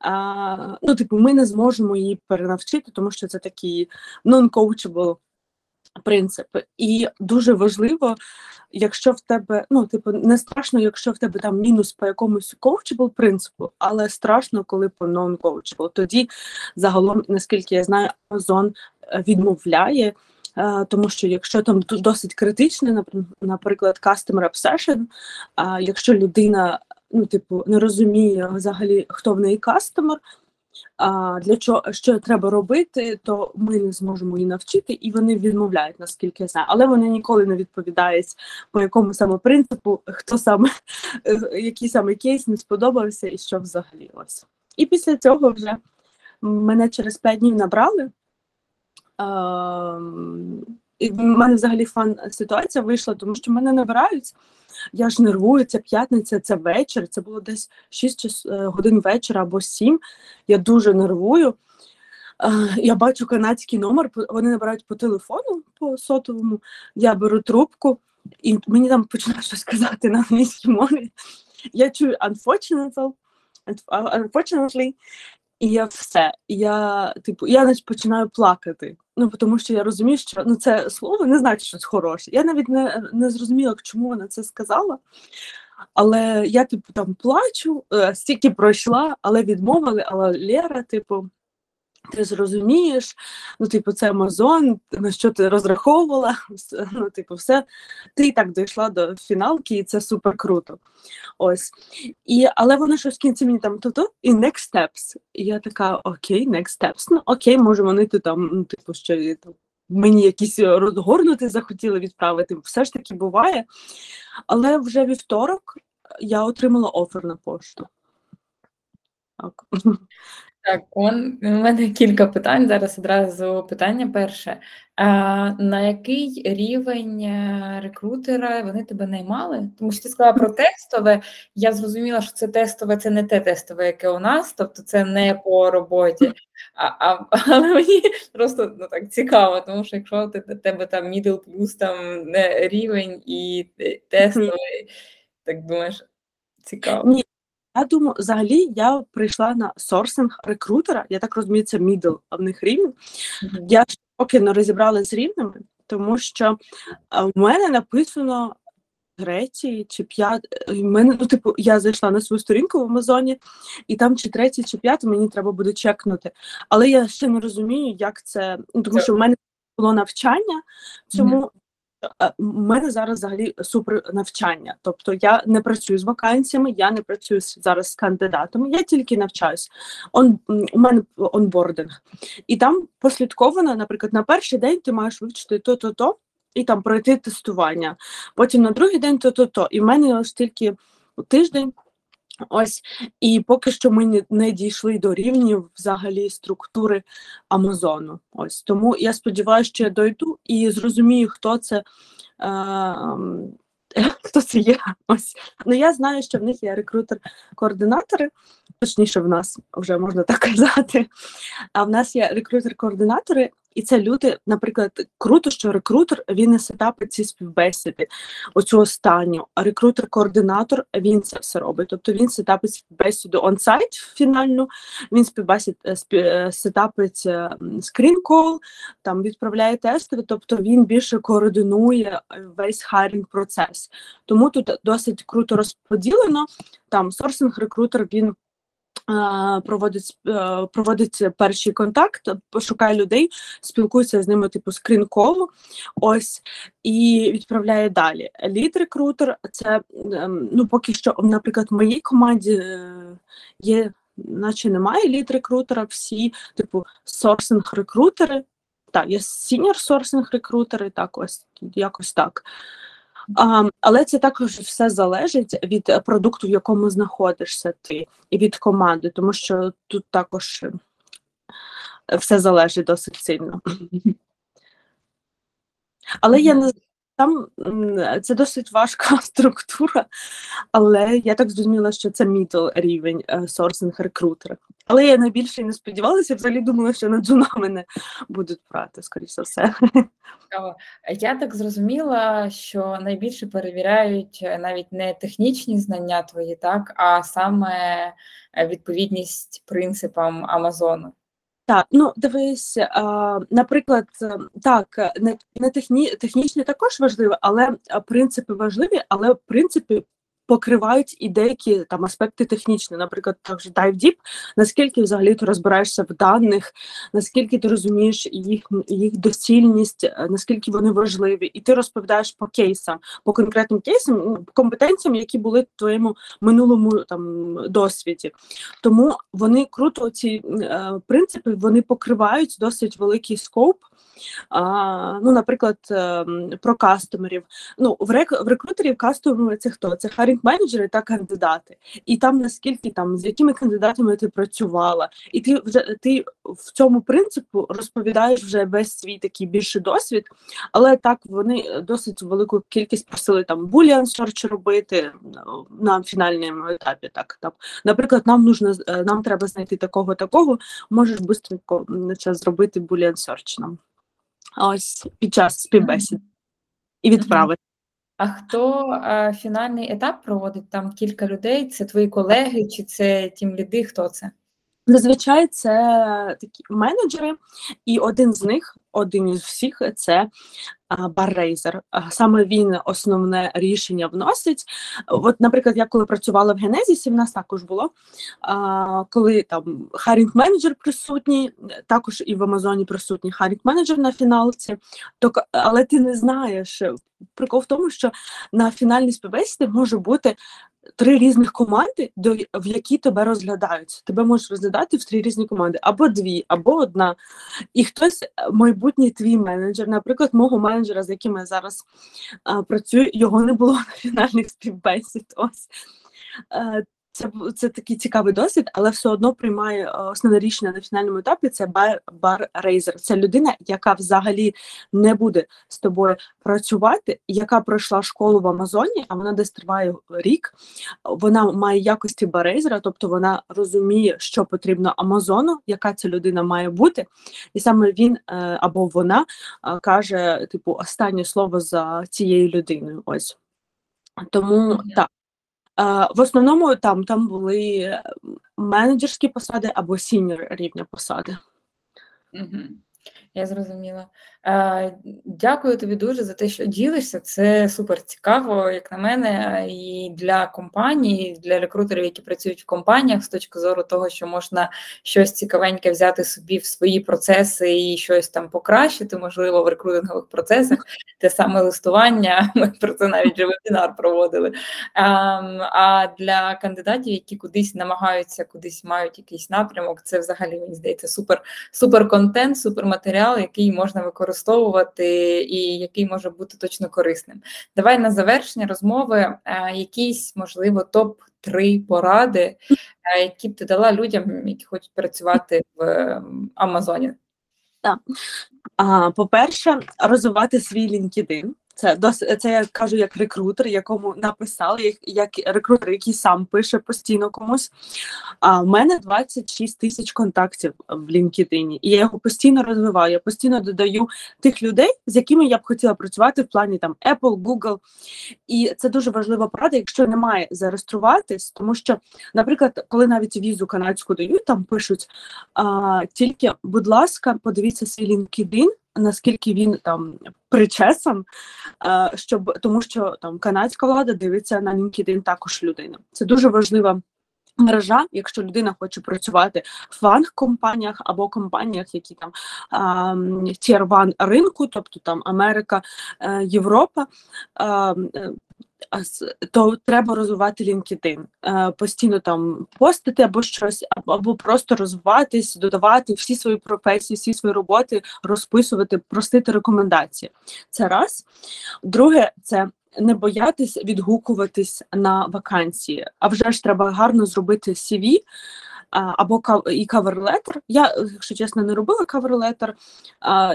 А, ну, типу, ми не зможемо її перенавчити, тому що це такий non-coachable принципи. І дуже важливо, якщо в тебе, ну, типу, не страшно, якщо в тебе там мінус по якомусь coachable принципу, але страшно, коли по non-coachable. Тоді загалом, наскільки я знаю, Amazon відмовляє. Uh, тому що якщо там досить критичне, наприклад, customer obsession, uh, якщо людина ну, типу, не розуміє взагалі, хто в неї кастомер, а, для чого що треба робити, то ми не зможемо її навчити, і вони відмовляють, наскільки я знаю. Але вони ніколи не відповідають по якому саме принципу, хто саме <laughs> який саме кейс не сподобався і що взагалі ось. І після цього вже мене через 5 днів набрали. А, і в мене взагалі фан ситуація вийшла, тому що мене набирають. Я ж нервую, це п'ятниця, це вечір. Це було десь 6 е, годин вечора або 7. Я дуже нервую. Я бачу канадський номер, вони набирають по телефону по сотовому. Я беру трубку, і мені там починають щось казати на англійській мові. Я чую unfortunately, unfortunately, і я все. Я типу, я починаю плакати. Ну тому що я розумію, що ну це слово не значить щось хороше. Я навіть не не зрозуміла, чому вона це сказала. Але я типу там плачу, е, стільки пройшла, але відмовили. Але Лера, типу, ти зрозумієш, ну, типу, це Амазон, на що ти розраховувала, <laughs> ну, типу, все, ти і так дійшла до фіналки, і це супер круто. Ось. І, Але вони щось в кінці мені там то-то, і next steps. І я така, окей, next steps. Ну, окей, може, вони ти там, ну, типу, що там, мені якісь розгорнути захотіли відправити. Все ж таки буває. Але вже вівторок я отримала офер на пошту. Так. Так, он, у мене кілька питань. Зараз одразу питання перше. А, На який рівень е, рекрутера вони тебе наймали? Тому що ти сказала про тестове. Я зрозуміла, що це тестове, це не те тестове, яке у нас, тобто це не по роботі. А, а, Але мені просто ну, так цікаво, тому що якщо ти тебе там middle плюс там рівень і тестовий, так думаєш, цікаво. Ні, я думаю, взагалі я прийшла на сорсинг рекрутера, я так розумію, це мідл в них рівень. Mm-hmm. Я поки не розібрала з рівнями, тому що в мене написано третій чи п'ятий. мене, ну, типу, я зайшла на свою сторінку в Амазоні, і там чи третій, чи п'ятий мені треба буде чекнути. Але я ще не розумію, як це. Ну, тому що в мене було навчання, цьому у мене зараз взагалі супер навчання. Тобто я не працюю з вакансіями, я не працюю зараз з кандидатами, я тільки навчаюсь. Он, У мене онбординг. І там послідковано, наприклад, на перший день ти маєш вивчити то-то-то і там пройти тестування. Потім на другий день то-то-то. І в мене ось тільки тиждень. Ось і поки що ми не, дійшли до рівнів взагалі структури Амазону. Ось тому я сподіваюся, що я дойду і зрозумію, хто це. Е, <laughs> Хто це є? Ось ну я знаю, що в них є рекрутер-координатори, точніше, в нас вже можна так казати. А в нас є рекрутер-координатори, і це люди, наприклад, круто, що рекрутер він не сетапить ці співбесіди, оцю останню. А рекрутер-координатор він це все робить. Тобто він сетапить співбесіду онсайт фінальну, він співбесід е, е, сетапить скрін-кол, там відправляє тести, тобто він більше координує весь хайрінг процес. Тому тут досить круто розподілено. Там сорсинг рекрутер він проводить е, проводить перший контакт, пошукає людей, спілкується з ними, типу скрін-колу, ось і відправляє далі. Лід-рекрутер це ем, ну поки що, наприклад, в моїй команді е, є, наче немає лід-рекрутера, всі, типу, сорсинг-рекрутери. Так, є senior sourcing рекрутери, так ось якось так. А, Але це також все залежить від продукту, в якому знаходишся ти, і від команди, тому що тут також е, все залежить досить сильно. <laughs> Але я не там це досить важка <laughs> структура, але я так зрозуміла, що це middle рівень sourcing рекрутера. Але я найбільше не сподівалася, взагалі думала, що на джуна мене будуть брати, скоріше за все. Я так зрозуміла, що найбільше перевіряють е, навіть не технічні знання твої, так, а саме е, відповідність принципам Амазону. Так, ну дивись, а, наприклад, е, так, не техні, технічні також важливі, але принципи важливі, але принципи покривають і деякі там аспекти технічні, наприклад, також Dive Deep, наскільки взагалі ти розбираєшся в даних, наскільки ти розумієш їх їх доцільність, наскільки вони важливі, і ти розповідаєш по кейсам, по конкретним кейсам, ну, компетенціям, які були в твоєму минулому там досвіді. Тому вони круто ці е, принципи вони покривають досить великий скоп. Ну, наприклад, ем, про кастомерів. Ну, в рек в рекрутерів кастомери це хто? Це харінг менеджери та кандидати. І там наскільки там з якими кандидатами ти працювала, і ти вже ти в цьому принципу розповідаєш вже весь свій такий більший досвід, але так вони досить велику кількість просили там буліан search робити на фінальному етапі. Так там, наприклад, нам нужно е, нам треба знайти такого такого. Можеш швидко зробити буліан search нам ось під час співбесіди і відправити. А хто а, фінальний етап проводить? Там кілька людей, це твої колеги, чи це тім ліди? Хто це? Зазвичай це такі менеджери, і один з них, один із всіх, це баррейзер. Саме він основне рішення вносить. От, наприклад, я коли працювала в Генезісі, в нас також було коли там харінг менеджер присутній, також і в Амазоні присутній харінг менеджер на фіналці, то але ти не знаєш. Прикол в тому, що на фінальній співбесіді може бути три різних команди, до в які тебе розглядають. Тебе можуть розглядати в три різні команди, або дві, або одна. І хтось, е, майбутній твій менеджер, наприклад, мого менеджера, з яким я зараз а, працюю, його не було <laughs> на фінальних співбесід. Ось. Е, це це такий цікавий досвід, але все одно приймає основне рішення на фінальному етапі. Це бар, бар рейзер. Це людина, яка взагалі не буде з тобою працювати, яка пройшла школу в Амазоні, а вона десь триває рік. Вона має якості барейзера, тобто вона розуміє, що потрібно Амазону, яка ця людина має бути, і саме він е, або вона каже, типу, останнє слово за цією людиною. Ось тому так. В основному там там були менеджерські посади або senior рівня посади. Угу. Я зрозуміла. Е, Дякую тобі дуже за те, що ділишся. Це супер цікаво, як на мене, і для компаній, і для рекрутерів, які працюють в компаніях, з точки зору того, що можна щось цікавеньке взяти собі в свої процеси і щось там покращити, можливо, в рекрутингових процесах, те саме листування. <laughs> Ми про це навіть вже вебінар проводили. А, а для кандидатів, які кудись намагаються, кудись мають якийсь напрямок, це взагалі мені здається супер, супер контент, супер матеріал, який можна використовувати і який може бути точно корисним. Давай на завершення розмови е, якісь, можливо, топ-3 поради, е, які б ти дала людям, які хочуть працювати в ем, Амазоні. Так. По-перше, розвивати свій LinkedIn. Це дос, це я кажу як рекрутер, якому написали, як як рекрутер, який сам пише постійно комусь. А в мене 26 тисяч контактів в LinkedIn, і я його постійно розвиваю. Я постійно додаю тих людей, з якими я б хотіла працювати в плані там Apple, Google. І це дуже важлива порада, якщо немає зареєструватись, тому що, наприклад, коли навіть візу канадську дають, там пишуть а, тільки, будь ласка, подивіться свій LinkedIn, наскільки він там причесан, щоб тому, що там канадська влада дивиться на LinkedIn також людина. Це дуже важлива. Мережа, якщо людина хоче працювати в FAANG-компаніях або компаніях, які там tier one ринку, тобто там Америка, е, Європа, то треба розвивати LinkedIn, е, постійно там постити або щось, або просто розвиватись, додавати всі свої професії, всі свої роботи, розписувати, просити рекомендації. Це раз. Друге, це не боятись відгукуватись на вакансії, а вже ж треба гарно зробити CV, або і каверлетер. Я, якщо чесно, не робила каверлетер.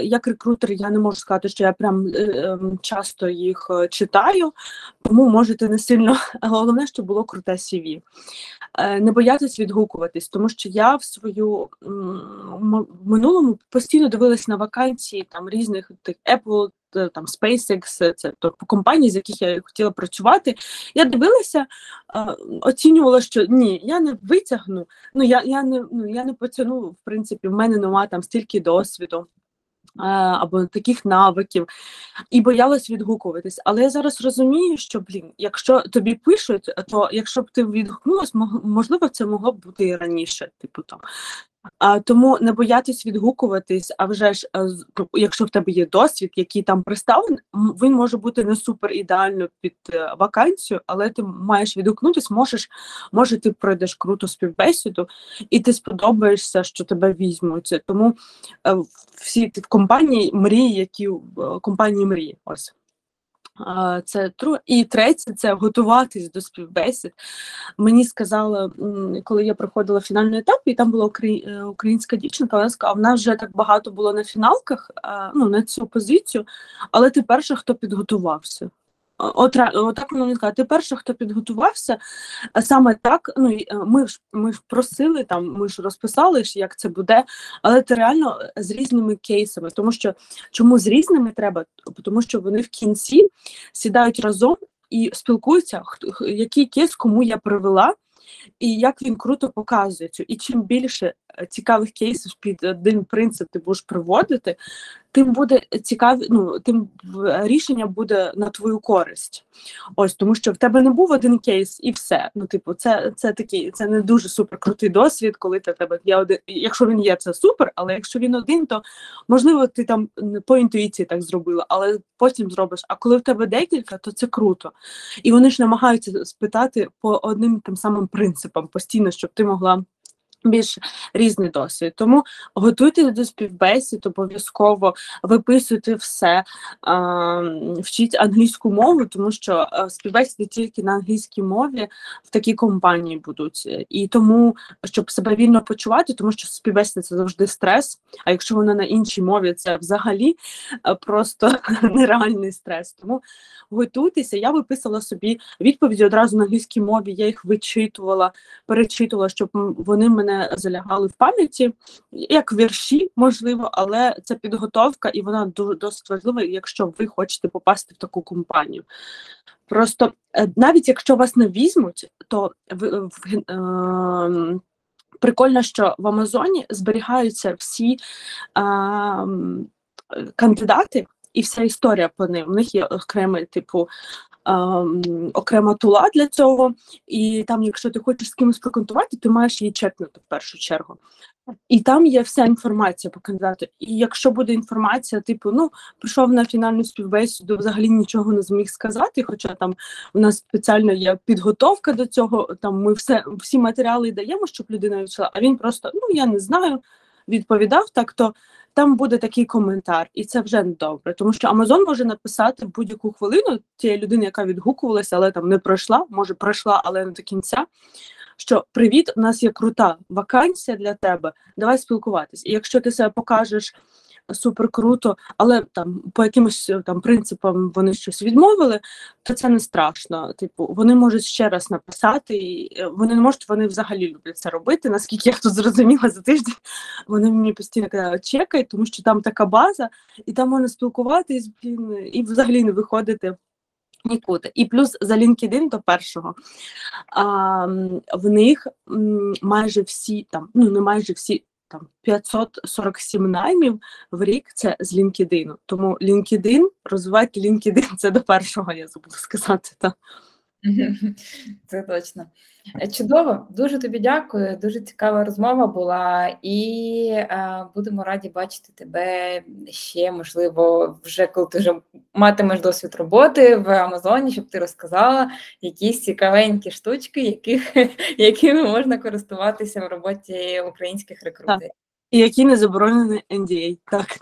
Як рекрутер, я не можу сказати, що я прям е, ем, часто їх е, читаю, тому можете не сильно. <laughs> Головне, щоб було круте CV. Е, не боятись відгукуватись, тому що я в свою в минулому постійно дивилась на вакансії там різних тих Apple, там SpaceX, е, це тобто компанії, з яких я хотіла працювати. Я дивилася, е, оцінювала, що ні, я не витягну. Ну я я не ну я не потягну, в принципі, в мене нема там стільки досвіду. Або таких навиків, і боялась відгукуватись. Але я зараз розумію, що блін, якщо тобі пишуть, то якщо б ти відгукнулась, можливо, це могло б бути і раніше. Типу там а, Тому не боятись відгукуватись, а вже ж, е, якщо в тебе є досвід, який там представлений, він може бути не супер ідеально під е, вакансію, але ти маєш відгукнутись, можеш, може, ти пройдеш круто співбесіду, і ти сподобаєшся, що тебе візьмуть. Тому е, всі компанії мрії, які компанії мрії. Ось. Це тру. І третє це готуватись до співбесід. Мені сказали, коли я проходила фінальний етап, і там була е, українська дівчинка, вона сказала, в нас вже так багато було на фіналках, ну на цю позицію, але ти перша, хто підготувався. От, отак воно мені сказала, ти перша, хто підготувався, саме так, ну е, ми ж ми ж просили там, ми ж розписали, як це буде, але це реально з різними кейсами. Тому що чому з різними треба? Тому що вони в кінці сідають разом і спілкуються, хто який кейс кому я привела і як він круто показує цю. І чим більше е, цікавих кейсів під один принцип ти будеш приводити, тим буде цікаві, ну тим рішення буде на твою користь. Ось тому, що в тебе не був один кейс, і все. Ну, типу, це це такий, це не дуже супер крутий досвід, коли ти тебе є один. Якщо він є, це супер, але якщо він один, то можливо ти там по інтуїції так зробила, але потім зробиш. А коли в тебе декілька, то це круто. І вони ж намагаються спитати по одним тим самим принципам постійно, щоб ти могла більш різний досвід. Тому готуйтесь до співбесід, обов'язково виписуйте все, вчіть англійську мову, тому що співбесіди тільки на англійській мові в такій компанії будуть. І тому, щоб себе вільно почувати, тому що співбесіда це завжди стрес. А якщо вона на іншій мові, це взагалі просто <laughs> нереальний стрес. Тому готуйтеся. Я виписала собі відповіді одразу на англійській мові, я їх вичитувала, перечитувала, щоб вони мене залягали в пам'яті, як вірші, можливо, але це підготовка, і вона дуже досить важлива, якщо ви хочете попасти в таку компанію. Просто е, навіть якщо вас не візьмуть, то в, в е, прикольно, що в Амазоні зберігаються всі е, кандидати. І вся історія по ним. У них є окремий типу окрема тула для цього, і там, якщо ти хочеш з кимось проконтувати, ти маєш її чекнути в першу чергу. І там є вся інформація по кандидату. І якщо буде інформація, типу, ну прийшов на фінальну співбесіду, взагалі нічого не зміг сказати. Хоча там у нас спеціально є підготовка до цього, там ми все всі матеріали даємо, щоб людина відчула, а він просто ну я не знаю, відповідав так, то там буде такий коментар, і це вже не добре. Тому що Амазон може написати будь-яку хвилину тієї людини, яка відгукувалася, але там не пройшла, може пройшла, але не до кінця. Що привіт, у нас є крута вакансія для тебе. Давай спілкуватись. І якщо ти себе покажеш супер круто, але там по якимось е, там принципам вони щось відмовили, то це не страшно. Типу, вони можуть ще раз написати, і е, вони не можуть, вони взагалі люблять це робити. Наскільки я тут зрозуміла за тиждень, <laughs> вони мені постійно казали, чекай, тому що там така база, і там можна спілкуватись і взагалі не виходити. Нікуди. І плюс за LinkedIn до першого а, в них майже всі там, ну не майже всі там 547 наймів в рік це з LinkedIn. Тому LinkedIn, розвивати LinkedIn це до першого, я забула сказати. Так. <laughs> Це точно. Е, чудово, дуже тобі дякую. Дуже цікава розмова була, і е, будемо раді бачити тебе ще, можливо, вже коли ти вже матимеш досвід роботи в Амазоні, щоб ти розказала якісь цікавенькі штучки, яких, <laughs> якими можна користуватися в роботі українських рекрутерів. І які не заборонені NDA. Так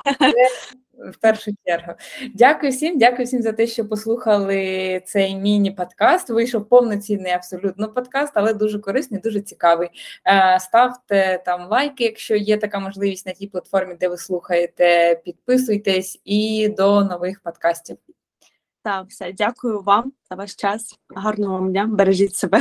в першу чергу. Дякую всім, дякую всім за те, що послухали цей міні-подкаст. Вийшов повноцінний абсолютно подкаст, але дуже корисний, дуже цікавий. Е, ставте там лайки, якщо є така можливість на тій платформі, де ви слухаєте. Підписуйтесь і до нових подкастів. Так, все, дякую вам за ваш час. Гарного вам дня, бережіть себе.